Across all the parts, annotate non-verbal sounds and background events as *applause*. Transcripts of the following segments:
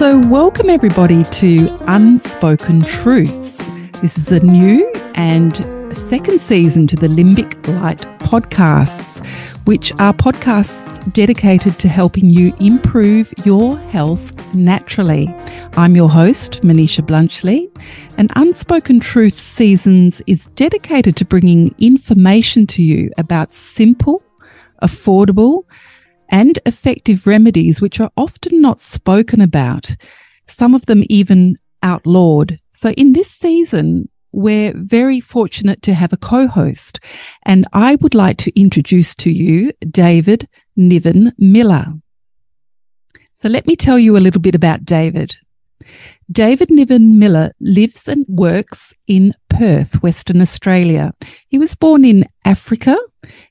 welcome everybody to Unspoken Truths. This is a new and second season to the Limbic Light podcasts, which are podcasts dedicated to helping you improve your health naturally. I'm your host, Maniisha Bluntschli, and Unspoken Truths Seasons is dedicated to bringing information to you about simple, affordable, and effective remedies which are often not spoken about, some of them even outlawed. So in this season, we're very fortunate to have a co-host and I would like to introduce to you David Niven Miller. So let me tell you a little bit about David. David Niven Miller lives and works in Perth, Western Australia. He was born in Africa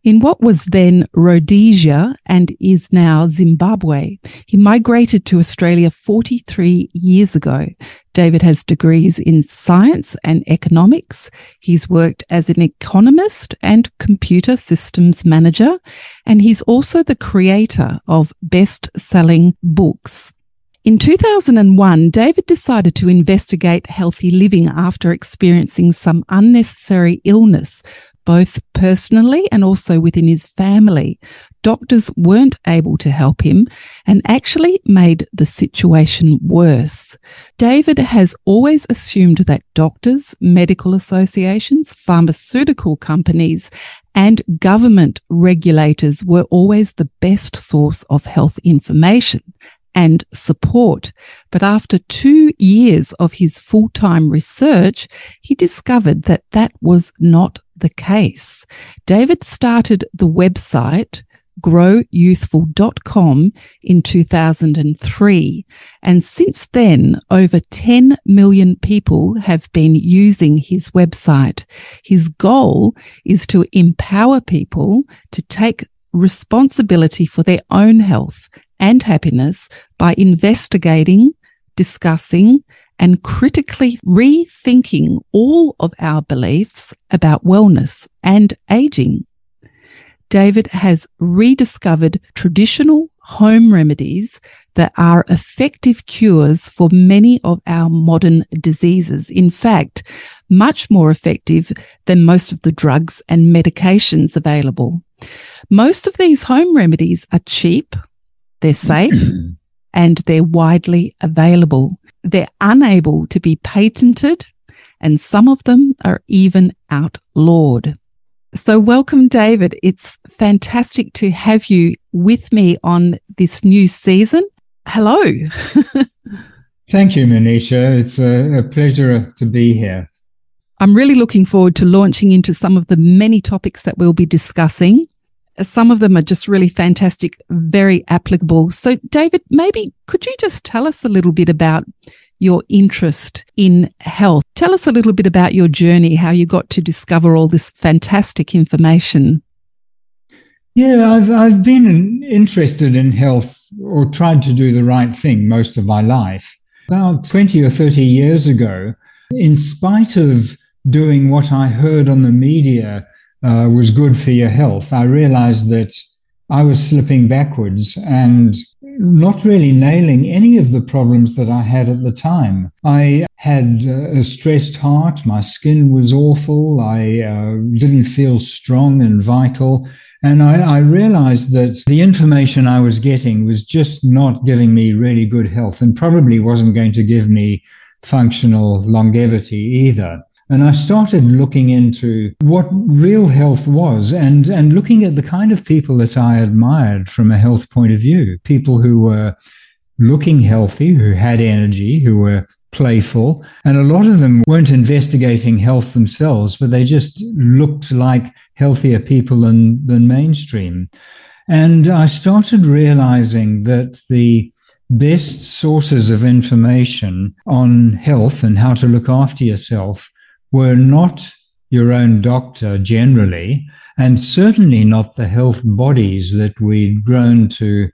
in what was then Rhodesia and is now Zimbabwe. He migrated to Australia 43 years ago. David has degrees in science and economics. He's worked as an economist and computer systems manager, and he's also the creator of best selling books. In 2001, David decided to investigate healthy living after experiencing some unnecessary illness both personally and also within his family. Doctors weren't able to help him and actually made the situation worse. David has always assumed that doctors, medical associations, pharmaceutical companies, and government regulators were always the best source of health information and support. But after two years of his full-time research, he discovered that that was not the case. David started the website growyouthful.com in 2003. And since then, over 10 million people have been using his website. His goal is to empower people to take responsibility for their own health and happiness by investigating, discussing, and critically rethinking all of our beliefs about wellness and aging. David has rediscovered traditional home remedies that are effective cures for many of our modern diseases. In fact, much more effective than most of the drugs and medications available. Most of these home remedies are cheap, they're safe, *clears throat* and they're widely available. They're unable to be patented and some of them are even outlawed. So welcome, David. It's fantastic to have you with me on this new season. Hello. *laughs* Thank you, Maniisha. It's a, a pleasure to be here. I'm really looking forward to launching into some of the many topics that we'll be discussing. Some of them are just really fantastic, very applicable. So, David, maybe could you just tell us a little bit about your interest in health? Tell us a little bit about your journey, how you got to discover all this fantastic information. Yeah, I've, I've been interested in health or tried to do the right thing most of my life. About 20 or 30 years ago, in spite of doing what I heard on the media uh, was good for your health, I realized that I was slipping backwards and not really nailing any of the problems that I had at the time. I had a stressed heart. My skin was awful. I uh, didn't feel strong and vital. And I, I, realized that the information I was getting was just not giving me really good health and probably wasn't going to give me functional longevity either. And I started looking into what real health was and, and looking at the kind of people that I admired from a health point of view. People who were looking healthy, who had energy, who were playful. And a lot of them weren't investigating health themselves, but they just looked like healthier people than, than mainstream. And I started realizing that the best sources of information on health and how to look after yourself were not your own doctor generally, and certainly not the health bodies that we'd grown to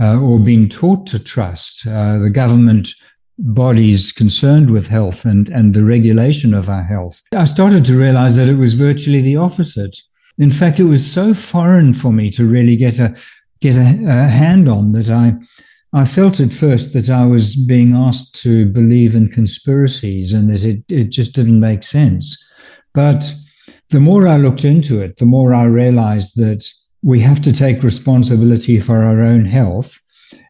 uh, or been taught to trust, uh, the government bodies concerned with health and, and the regulation of our health. I started to realize that it was virtually the opposite. In fact, it was so foreign for me to really get a get a, a hand on that I I felt at first that I was being asked to believe in conspiracies and that it, it just didn't make sense. But the more I looked into it, the more I realized that we have to take responsibility for our own health.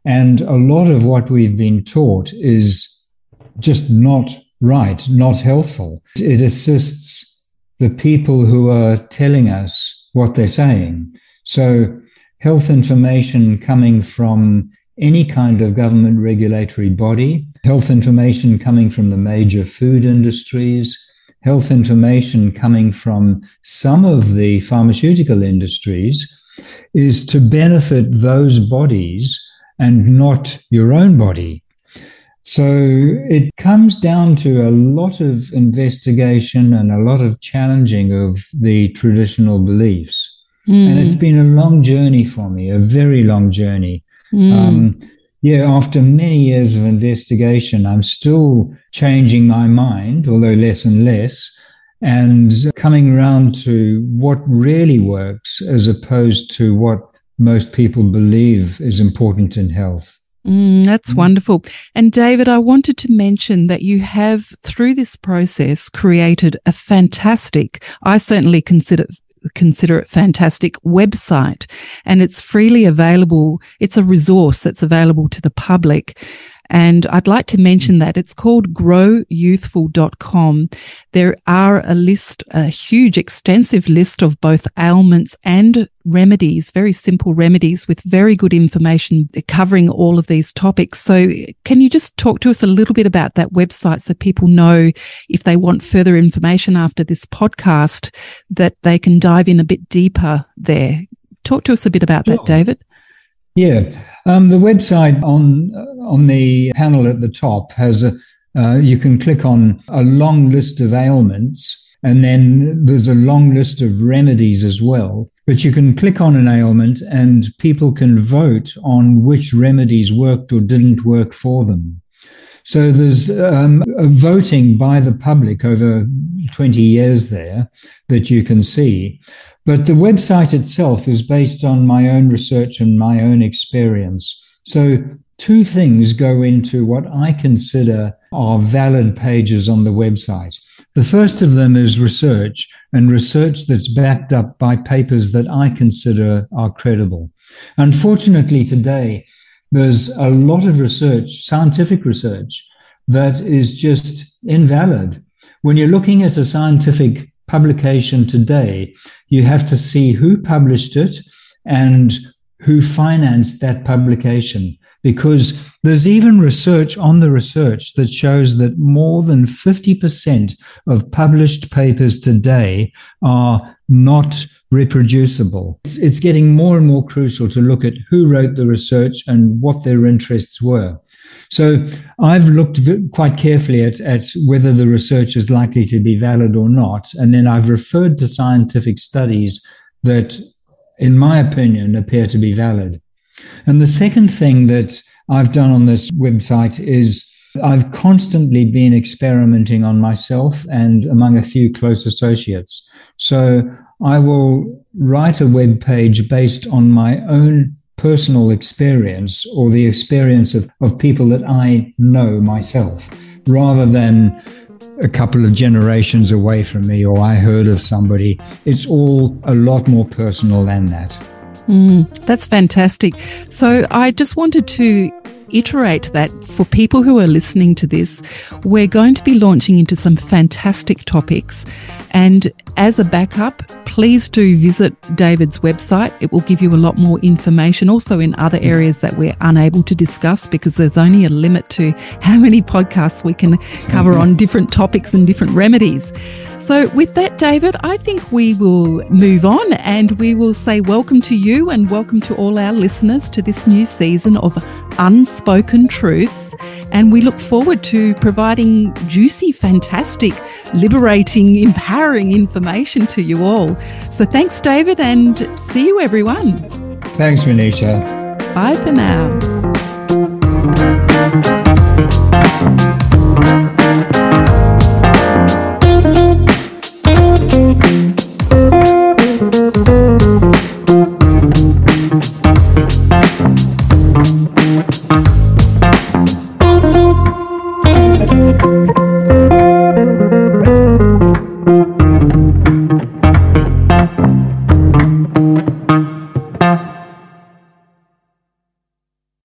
And a lot of what we've been taught is just not right, not helpful. It assists the people who are telling us what they're saying. So, health information coming from any kind of government regulatory body, health information coming from the major food industries, health information coming from some of the pharmaceutical industries is to benefit those bodies and not your own body. So it comes down to a lot of investigation and a lot of challenging of the traditional beliefs. Mm. And it's been a long journey for me, a very long journey. Mm. Um, yeah, after many years of investigation, I'm still changing my mind, although less and less, and coming around to what really works as opposed to what most people believe is important in health. Mm, that's mm. wonderful. And David, I wanted to mention that you have, through this process, created a fantastic, I certainly consider consider it fantastic website and it's freely available. It's a resource that's available to the public and I'd like to mention that it's called growyouthful.com. There are a list, a huge, extensive list of both ailments and remedies, very simple remedies with very good information covering all of these topics. So can you just talk to us a little bit about that website so people know if they want further information after this podcast that they can dive in a bit deeper there? Talk to us a bit about sure. that, David. Yeah, um, the website on on the panel at the top has a. Uh, you can click on a long list of ailments, and then there's a long list of remedies as well. But you can click on an ailment, and people can vote on which remedies worked or didn't work for them. So there's um, voting by the public over 20 years there that you can see. But the website itself is based on my own research and my own experience. So two things go into what I consider are valid pages on the website. The first of them is research and research that's backed up by papers that I consider are credible. Unfortunately, today, there's a lot of research, scientific research, that is just invalid. When you're looking at a scientific publication today, you have to see who published it and who financed that publication. Because there's even research on the research that shows that more than 50% of published papers today are not reproducible. It's, it's, getting more and more crucial to look at who wrote the research and what their interests were. So I've looked quite carefully at, at whether the research is likely to be valid or not. And then I've referred to scientific studies that, in my opinion, appear to be valid. And the second thing that I've done on this website is I've constantly been experimenting on myself and among a few close associates. So I will write a web page based on my own personal experience or the experience of, of people that I know myself rather than a couple of generations away from me or I heard of somebody. It's all a lot more personal than that. Mm, that's fantastic. So I just wanted to iterate that for people who are listening to this, we're going to be launching into some fantastic topics. And as a backup, please do visit David's website. It will give you a lot more information also in other areas that we're unable to discuss because there's only a limit to how many podcasts we can cover on different topics and different remedies. So, with that, David, I think we will move on and we will say welcome to you and welcome to all our listeners to this new season of Unspoken Truths. And we look forward to providing juicy, fantastic, liberating, *laughs* empowering information to you all. So thanks, David, and see you, everyone. Thanks, Maniisha. Bye for now.